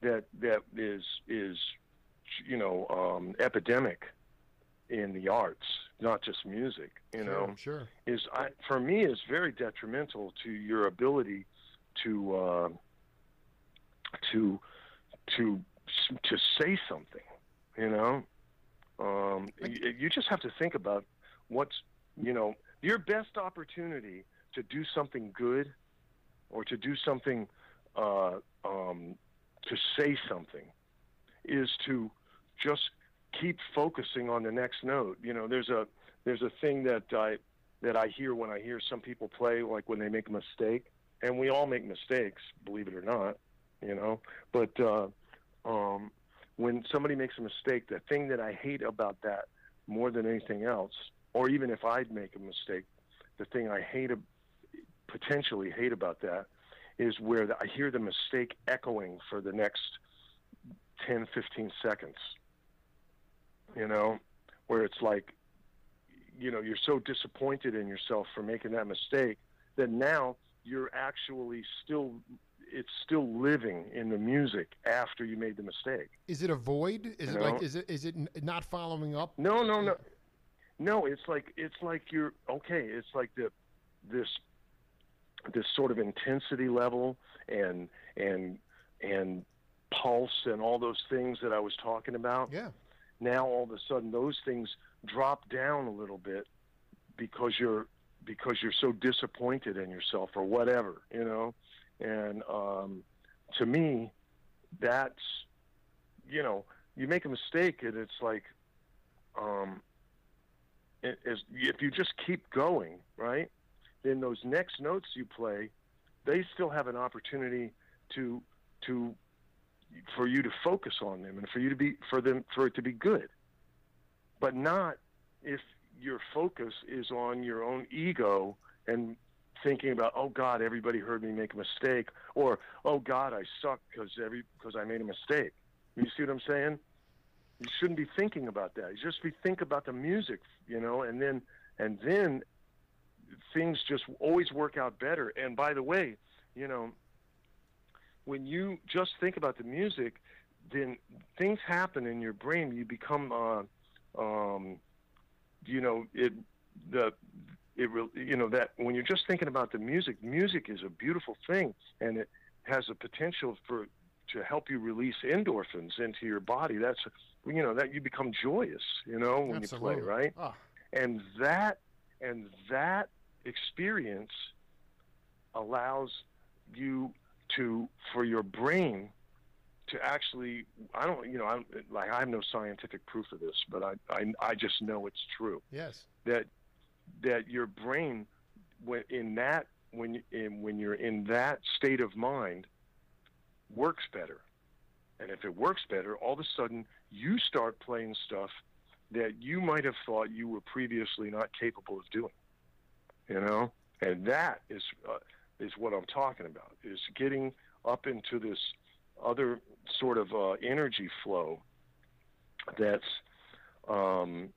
that that is is you know um epidemic in the arts not just music you know Sure. is I, for me is very detrimental to your ability to uh, to to to say something. You know, um, you, you just have to think about what's you know your best opportunity to do something good or to do something uh, um, to say something is to just keep focusing on the next note. You know, there's a there's a thing that I that I hear when I hear some people play, like when they make a mistake, and we all make mistakes, believe it or not, you know. But uh, um, when somebody makes a mistake, the thing that I hate about that more than anything else, or even if I'd make a mistake, the thing I hate, potentially hate about that, is where the, I hear the mistake echoing for the next 10, 15 seconds. You know, where it's like you know you're so disappointed in yourself for making that mistake that now you're actually still it's still living in the music after you made the mistake Is it a void? Is You it like? Is it? Is it not following up? no no no no it's like it's like you're okay it's like the this this sort of intensity level and and and pulse and all those things that I was talking about Yeah. now all of a sudden those things drop down a little bit because you're because you're so disappointed in yourself or whatever you know and um to me that's you know you make a mistake and it's like um if you just keep going right? Then those next notes you play they still have an opportunity to to for you to focus on them and for you to be for them for it to be good. But not if your focus is on your own ego and thinking about oh god everybody heard me make a mistake or oh god i suck because every because i made a mistake. You see what i'm saying? You shouldn't be thinking about that. You just be think about the music you know and then and then things just always work out better. And by the way you know when you just think about the music then things happen in your brain. You become uh um, you know, it the it re- you know that when you're just thinking about the music, music is a beautiful thing, and it has a potential for to help you release endorphins into your body. That's you know that you become joyous, you know, when Absolutely. you play, right? Ah, and that and that experience allows you to for your brain to actually I don't you know i'm like I have no scientific proof of this but I I, I just know it's true yes. that that your brain when in that when in, when you're in that state of mind works better and if it works better all of a sudden you start playing stuff that you might have thought you were previously not capable of doing. You know, and that is uh, is what I'm talking about. Is getting up into this other sort of uh, energy flow that's um,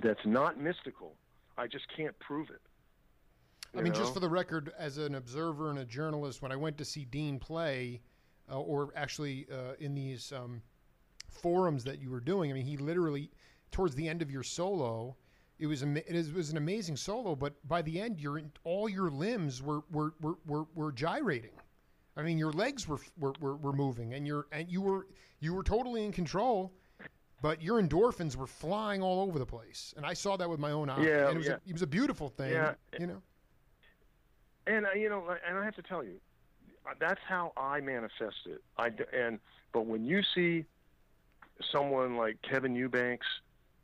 that's not mystical. I just can't prove it. I mean, know? just for the record, as an observer and a journalist, when I went to see Dean play, uh, or actually uh, in these um, forums that you were doing, I mean, he literally, towards the end of your solo, it was it was an amazing solo, but by the end, your all your limbs were were, were, were, were gyrating. I mean, your legs were, were, were, were moving, and you're and you were you were totally in control but your endorphins were flying all over the place, and I saw that with my own eyes. Yeah, and it was, yeah. a, it was a beautiful thing. Yeah. you know. And uh, you know, and I have to tell you, that's how I manifest it. I and but when you see someone like Kevin Eubanks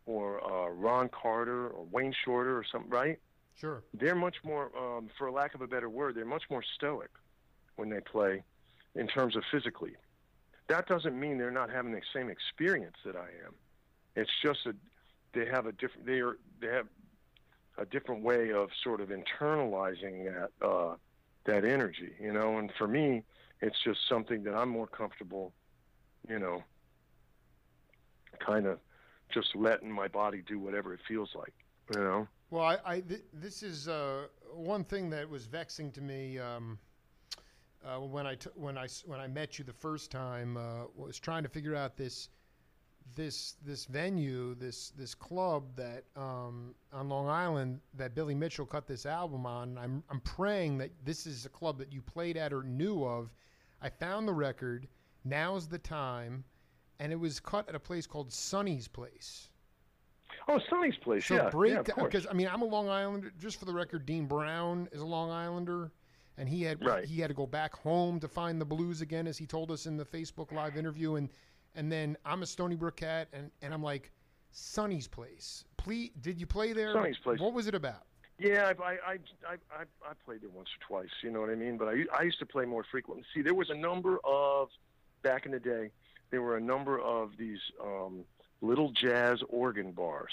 or uh, Ron Carter or Wayne Shorter or something, right? Sure. They're much more, um, for lack of a better word, they're much more stoic when they play in terms of physically that doesn't mean they're not having the same experience that I am. It's just that they have a different they are they have a different way of sort of internalizing that uh, that energy, you know. And for me, it's just something that I'm more comfortable, you know, kind of just letting my body do whatever it feels like, you know. Well, I, I th- this is uh, one thing that was vexing to me. Um, uh, when I t- when I when I met you the first time uh, was trying to figure out this this this venue this this club that um, on Long Island that Billy Mitchell cut this album on. I'm I'm praying that this is a club that you played at or knew of. I found the record. Now's the time, and it was cut at a place called Sonny's Place. Oh, Sonny's Place. So yeah, break yeah, because I mean I'm a Long Islander. Just for the record, Dean Brown is a Long Islander and he had right. he had to go back home to find the blues again, as he told us in the Facebook Live interview. And and then I'm a Stony Brook cat, and and I'm like, Sonny's place. Please, did you play there? Sonny's place. What was it about? Yeah, I, I I I I played there once or twice. You know what I mean? But I I used to play more frequently. See, there was a number of back in the day. There were a number of these um, little jazz organ bars.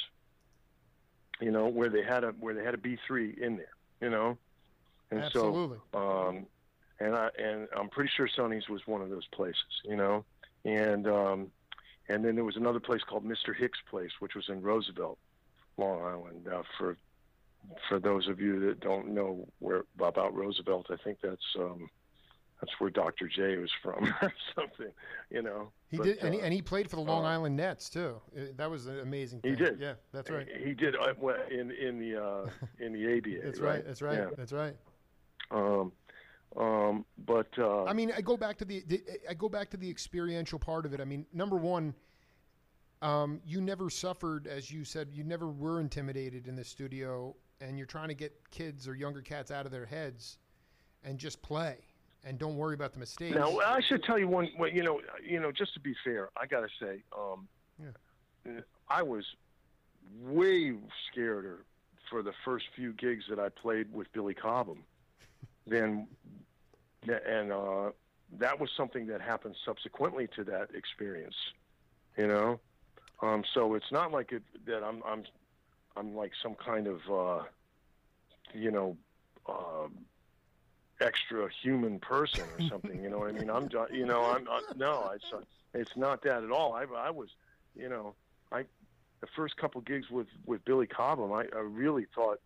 You know, where they had a where they had a B three in there. You know, and Absolutely. so, um, and I and I'm pretty sure Sonny's was one of those places, you know. And um, and then there was another place called Mr. Hicks Place, which was in Roosevelt, Long Island. Uh, for for those of you that don't know where about Roosevelt, I think that's um, that's where Dr. J was from, or something, you know. He but, did, and, uh, he, and he played for the Long uh, Island Nets too. Uh, That was an amazing. Thing. He did. Yeah, that's right. He did uh, in in the uh, in the ABA. That's right. That's right. Yeah. That's right. Um, um, but uh, I mean, I go back to the, the I go back to the experiential part of it. I mean, number one, um, you never suffered, as you said, you never were intimidated in the studio, and you're trying to get kids or younger cats out of their heads and just play and don't worry about the mistakes. Now, I should tell you one. Well, you know, you know, just to be fair, I got to say, um, Yeah. I was way scareder for the first few gigs that I played with Billy Cobham than, and uh, that was something that happened subsequently to that experience. You know, um, so it's not like it that I'm I'm I'm like some kind of uh, you know. Uh, extra human person or something. You know what I mean? I'm, you know, I'm, i no, it's, it's not that at all. I, I was, you know, I, the first couple gigs with with Billy Cobham, I, I really thought,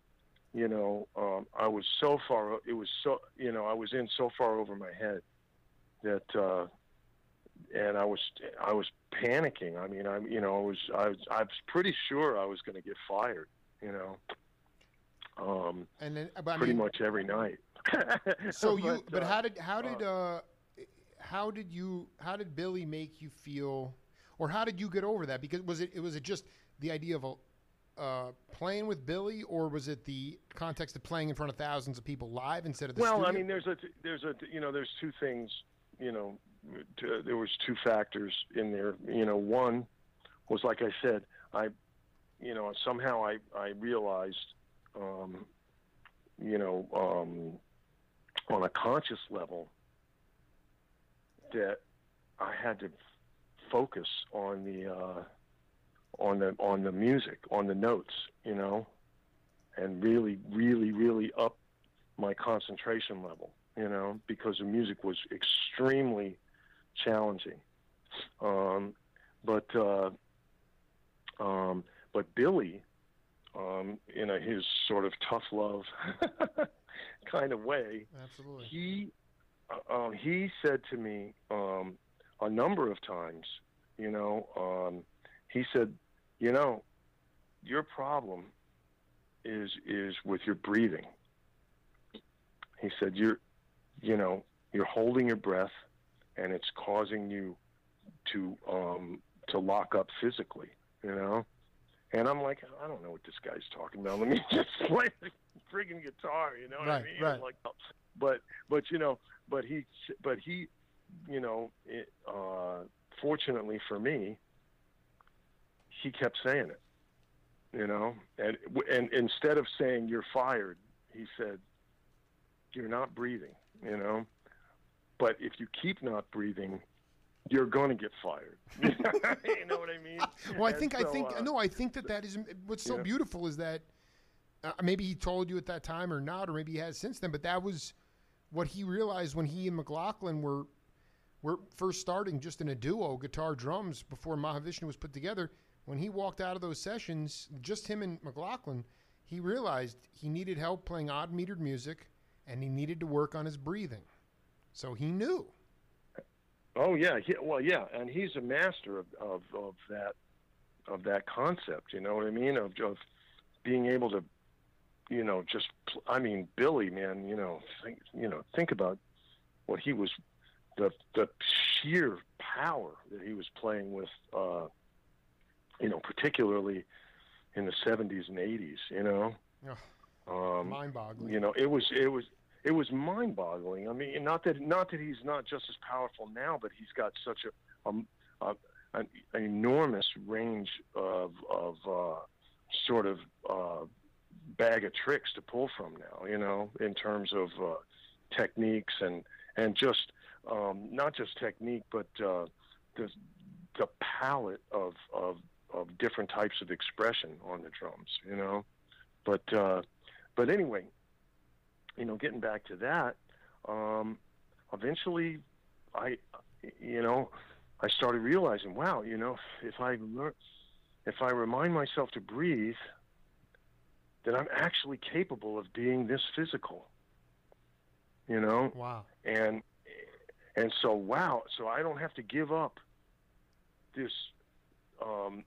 you know, um, I was so far, it was so, you know, I was in so far over my head that, uh, and I was, I was panicking. I mean, I'm, you know, I was, I was, I was pretty sure I was going to get fired. You know. Um, and then, but I pretty mean, much every night. so you, but uh, how did how did uh, how did you how did Billy make you feel, or how did you get over that? Because was it was it just the idea of a uh, playing with Billy, or was it the context of playing in front of thousands of people live instead of the well, studio? I mean, there's a there's a you know there's two things you know to, there was two factors in there. You know, one was like I said, I you know somehow I I realized um, you know um, on a conscious level that I had to focus on the uh, on the on the music, on the notes, you know, and really, really, really up my concentration level, you know, because the music was extremely challenging. Um, but uh, um, but Billy, um, in a, his sort of tough love kind of way, Absolutely. he uh, he said to me um, a number of times, you know, um, he said, you know, your problem is is with your breathing. He said you're, you know, you're holding your breath, and it's causing you to um, to lock up physically, you know. And I'm like, I don't know what this guy's talking about. Let me just play the friggin' guitar, you know what Right, I mean? right. Like, but but you know, but he but he, you know, it, uh, fortunately for me, he kept saying it, you know, and and instead of saying you're fired, he said you're not breathing, you know. But if you keep not breathing, you're going to get fired. you know what I mean? Well, I think I think uh, no, I think that that is what's so Yeah. beautiful is that uh, maybe he told you at that time or not, or maybe he has since then. But that was what he realized when he and McLaughlin were were first starting just in a duo, guitar drums, before Mahavishnu was put together. When he walked out of those sessions, just him and McLaughlin, he realized he needed help playing odd metered music, and he needed to work on his breathing. So he knew. Oh yeah, he, well yeah, and he's a master of, of of that of that concept. You know what I mean? Of of being able to, you know, just I mean, Billy, man, you know, think you know, think about what he was, the the sheer power that he was playing with, uh, you know, particularly in the '70s and '80s. You know, um, Mind-boggling. you know, it was it was it was mind-boggling. I mean, not that not that he's not just as powerful now, but he's got such a, um, a an, an enormous range of of uh, sort of uh, bag of tricks to pull from now. You know, in terms of uh, techniques and and just um, not just technique, but uh, the the palette of of of different types of expression on the drums. You know, but uh, but anyway, you know, getting back to that, um, eventually, I, you know, I started realizing, wow, you know, if I learn, if I remind myself to breathe, then I'm actually capable of being this physical. You know, Wow. and and so wow, so I don't have to give up this um,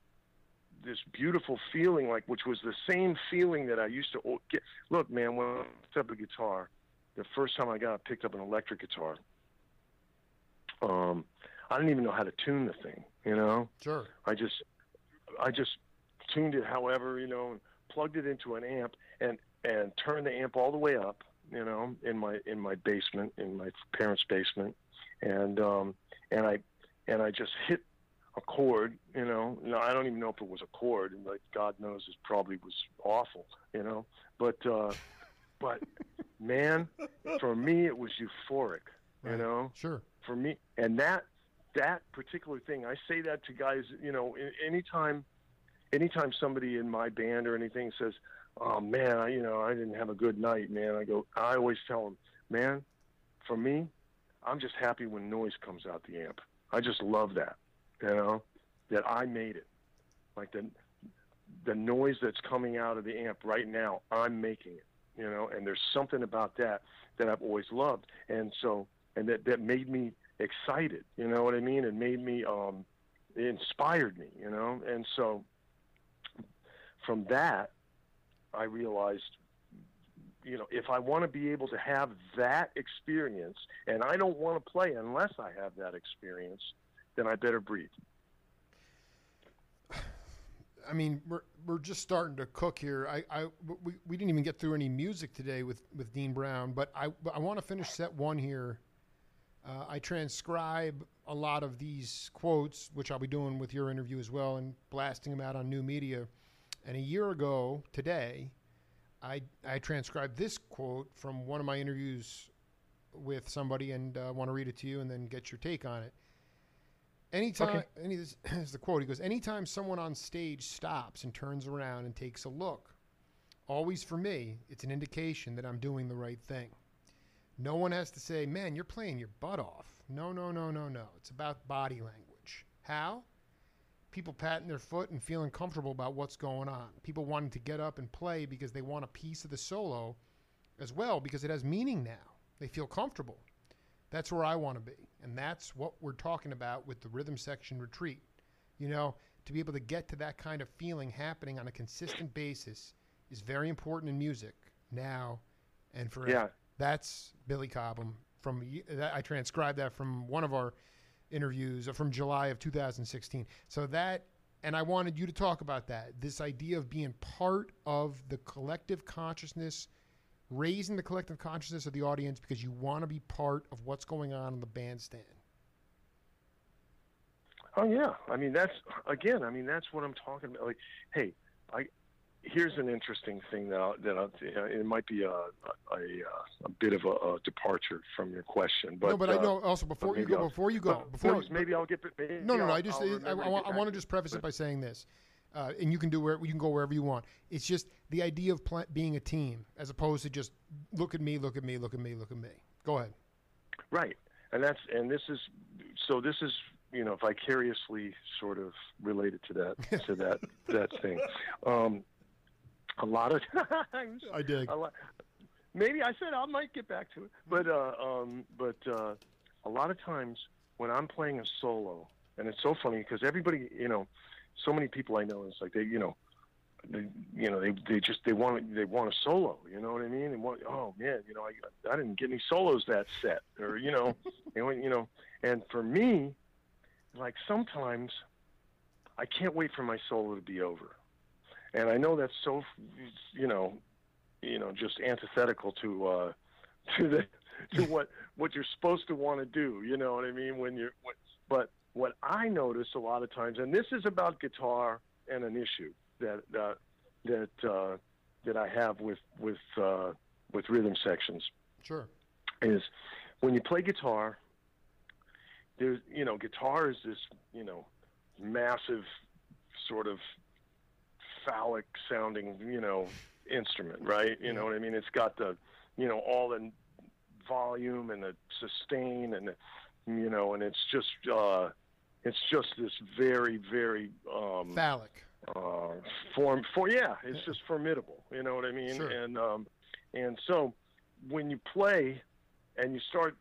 this beautiful feeling, like which was the same feeling that I used to get. Look, man, when I picked up a guitar, the first time I got picked up an electric guitar, um, I didn't even know how to tune the thing. You know, Sure. I just I just tuned it however, you know, and plugged it into an amp and and turned the amp all the way up, you know, in my in my basement, in my parents' basement. And um and I and I just hit a chord, you know. No, I don't even know if it was a chord, and like God knows it probably was awful, you know. But uh but man, for me it was euphoric, you know Sure. for me and that that particular thing i say that to guys you know anytime anytime somebody in my band or anything says oh man I, you know i didn't have a good night man i go i always tell them man for me i'm just happy when noise comes out the amp i just love that you know that i made it. Like the the noise that's coming out of the amp right now i'm making it you know and there's something about that that i've always loved. And so and that that made me excited you know what i mean? It made me um it inspired me you know? And so from that i realized you know if i want to be able to have that experience and i don't want to play unless i have that experience then i better breathe I mean, we're we're just starting to cook here. I, I we, we didn't even get through any music today with, with Dean Brown, but I I want to finish set one here. Uh, I transcribe a lot of these quotes, which I'll be doing with your interview as well, and blasting them out on new media. And a year ago today, I I transcribed this quote from one of my interviews with somebody, and uh, want to read it to you, and then get your take on it. Anytime, Okay. any, this is the quote. He goes, anytime someone on stage stops and turns around and takes a look, always for me, it's an indication that I'm doing the right thing. No one has to say, man, you're playing your butt off. No, no, no, no, no. It's about body language. How? People patting their foot and feeling comfortable about what's going on. People wanting to get up and play because they want a piece of the solo as well because it has meaning now. They feel comfortable. That's where I want to be. And that's what we're talking about with the rhythm section retreat. You know, to be able to get to that kind of feeling happening on a consistent basis is very important in music now and forever. Yeah. That's Billy Cobham from I transcribed that from one of our interviews uh, from July of 2016. So that and I wanted you to talk about that. This idea of being part of the collective consciousness raising the collective consciousness of the audience because you want to be part of what's going on in the bandstand. Oh yeah, I mean that's again. I mean that's what I'm talking about. Like, hey, I here's an interesting thing that I'll, that I'll, uh, it might be a a, a, a bit of a, a departure from your question, but no, but uh, I know also before you go, I'll- before you go, before no, you, maybe I'll get. Maybe no, no, no. I'll- I just I, I, I want to just preface it by saying this, uh, and you can do where you can go wherever you want. It's just the idea of pl- being a team as opposed to just look at me, look at me, look at me, look at me. Go ahead. Right, and that's and this is so this is you know vicariously sort of related to that to that that thing. Um, a lot of times I dig. a lot, maybe I said I might get back to it, but uh, um, but uh, a lot of times when I'm playing a solo, and it's so funny because everybody you know, so many people I know it's like they you know. They, you know, they they just they want they want a solo. You know what I mean? And want, oh man, you know, I I didn't get any solos that set, or you know, know, you know. And for me, like sometimes, I can't wait for my solo to be over. And I know that's so, you know, you know, just antithetical to uh, to the to what what you're supposed to want to do. You know what I mean? When you're, what, but what I notice a lot of times, and this is about guitar and an issue that uh, that uh, that I have with with uh, with rhythm sections Sure. is when you play guitar. There's you know guitar is this you know massive sort of phallic sounding you know instrument right you know what I mean it's got the you know all the volume and the sustain and the, you know and it's just uh it's just this very very um Phallic. uh, form for yeah, it's just formidable. You know what I mean? Sure. And um, and so when you play and you start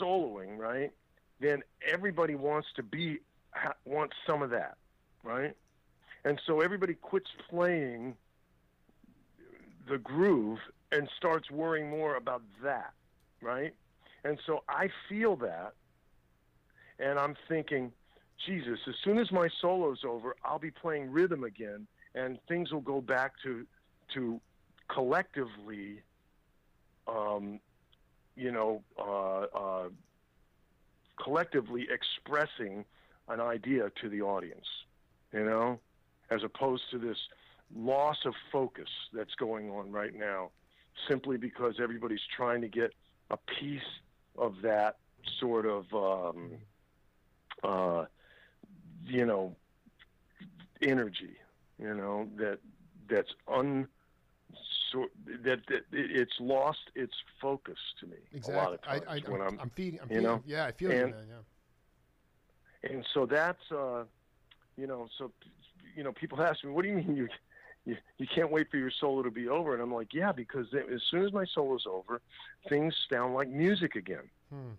soloing, right? Then everybody wants to be ha, wants some of that, right? And so everybody quits playing the groove and starts worrying more about that, right? And so I feel that, and I'm thinking, Jesus, as soon as my solo's over, I'll be playing rhythm again, and things will go back to to collectively, um, you know, uh, uh, collectively expressing an idea to the audience, you know, as opposed to this loss of focus that's going on right now, simply because everybody's trying to get a piece of that sort of. Um, uh, you know energy you know that that's un so that, that it's lost its focus to me Exactly. a lot of times I, I, when I'm, I'm, feeding. I'm you feeding. know, yeah, I feel and- you, man. Yeah. and so that's uh you know so you know people ask me what do you mean you you, you can't wait for your solo to be over and i'm like yeah because as soon as my solo's over things sound like music again Hmm.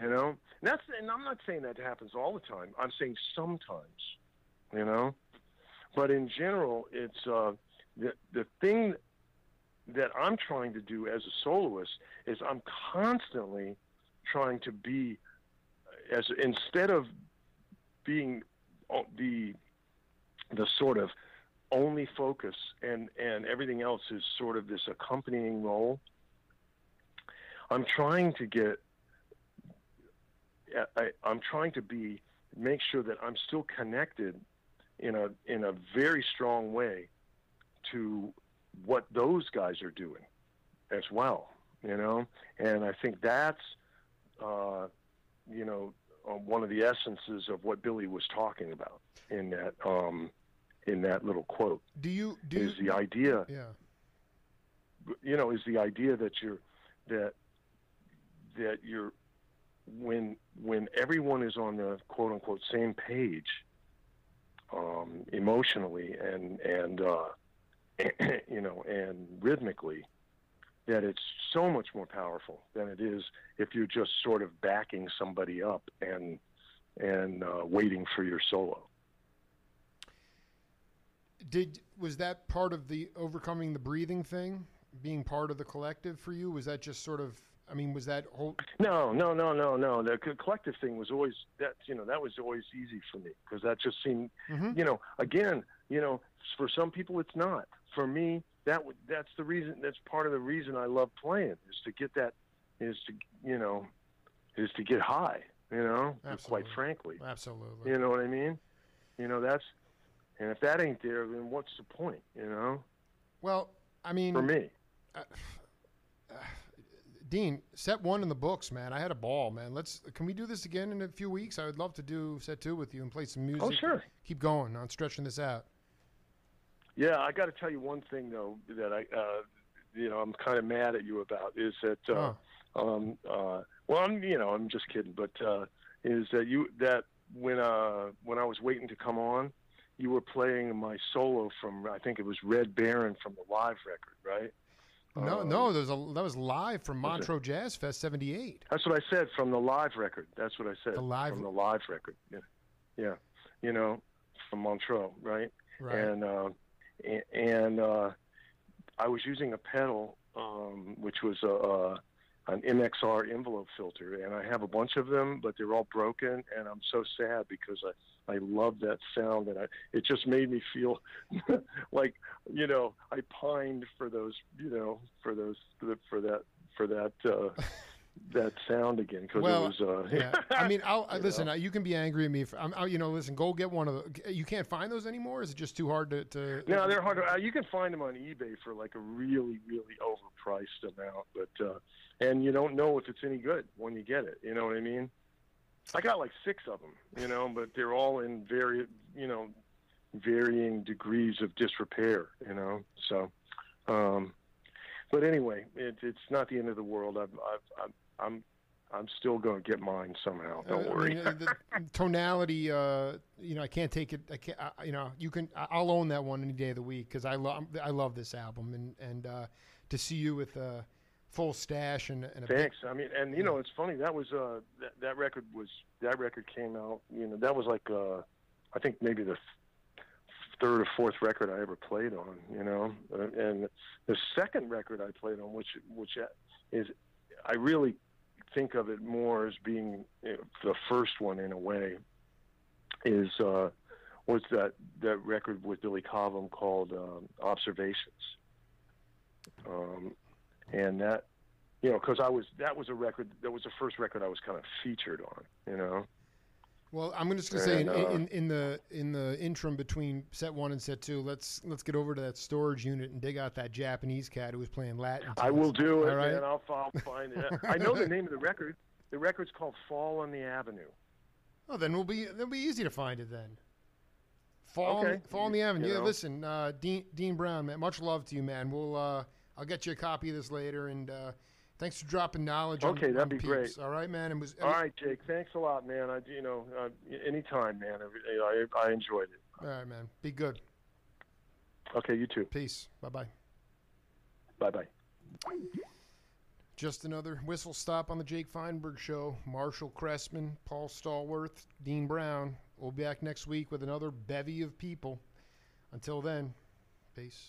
You know? And that's and i'm not saying that happens all the time. I'm saying sometimes you know? But in general it's uh the the thing that i'm trying to do as a soloist is i'm constantly trying to be as instead of being the the sort of only focus and and everything else is sort of this accompanying role i'm trying to get I, I'm trying to be make sure that I'm still connected in a in a very strong way to what those guys are doing as well. You know, and I think that's uh, you know uh, one of the essences of what Billy was talking about in that um, in that little quote. Do you do is the idea? Yeah. You know, is the idea that you're that that you're when when everyone is on the quote unquote same page um, emotionally and and uh, you know and rhythmically that it's so much more powerful than it is if you're just sort of backing somebody up and and uh, waiting for your solo. Did was that part of the overcoming the breathing thing, being part of the collective for you? Was that just sort of? I mean, was that whole? No, no, no, no, no. The co- collective thing was always that. You know, that was always easy for me because that just seemed. Mhm. You know, again, you know, for some people it's not. For me, that would that's the reason. That's part of the reason I love playing is to get that, is to you know, is to get high. You know, Absolutely. quite frankly. Absolutely. You know what I mean? You know that's, and if that ain't there, then what's the point? You know, Well, I mean, for me. Dean, set one in the books, man. I had a ball, man. Let's. Can we do this again in a few weeks? I would love to do set two with you and play some music. Oh, sure. Keep going on stretching this out. Yeah, I got to tell you one thing though that I, uh, you know, I'm kind of mad at you about is that, uh, um, uh, well, I'm, you know, I'm just kidding, but uh, is that you that when uh when I was waiting to come on, you were playing my solo from I think it was Red Baron from the live record, right? No, Um, no, there's a that was live from? Montreux Jazz Fest '78. That's what I said from the live record. That's what I said The live- from the live record. Yeah, yeah, you know, from Montreux, right? Right. and uh, and uh, I was using a pedal, um, which was a, a an MXR envelope filter, and I have a bunch of them, but they're all broken, and I'm so sad because I I love that sound, and I it just made me feel like you know I pined for those you know for those for that for that. Uh, that sound again because Well, it was uh yeah. I mean, I'll I, You listen. know? uh, You can be angry at me. For, I'm, I, you know, listen. Go get one of the. You can't find those anymore. Is it just too hard to? to No, they're hard. To, uh, you can find them on eBay for like a really, really overpriced amount, but uh, and you don't know if it's any good when you get it. You know what I mean? I got like six of them, you know, but they're all in very, you know, varying degrees of disrepair. You know, so. Um, but anyway, it, it's not the end of the world. I've, I've, I'm, I'm, I'm still going to get mine somehow. Don't Uh, I worry. mean, uh, the tonality, uh, you know, I can't take it. I can't. I, you know, you can. I- I'll own that one any day of the week because I love. I love this album, and and uh, to see you with a full stash and, and a big, Thanks. I mean, and you know, it's funny. That was uh, that, that record was that record came out. You know, that was like uh, I think maybe the third or fourth record I ever played on. You know, uh, and the second record I played on, which which is, I really think of it more as being the first one in a way. Is uh, was that that record with Billy Cobham called um, Observations. Um, and that you know because i was that was a record that was the first record i was kind of featured on you know Well, I'm just gonna say in, uh, in, in the in the interim between set one and set two, let's let's get over to that storage unit and dig out that Japanese cat who was playing Latin. i will do it All right. and I'll, I'll find it i know the name of the record the record's called fall on the avenue Oh, then we'll be it'll be easy to find it then. Fall, Okay. fall in the avenue. You Yeah, know. listen, uh, Dean Dean Brown, man, much love to you, man. We'll uh, I'll get you a copy of this later, and uh, thanks for dropping knowledge. on- Okay, that'd on be peeps, great. All right, man. It was all right jake thanks a lot man i you know uh, anytime man I, I i enjoyed it All right, man. Be good. okay you too Peace. Bye bye. bye bye Just another whistle stop on the Jake Feinberg Show. Marshall Cressman, Paul Stallworth, Dean Brown. We'll be back next week with another bevy of people. Until then, peace.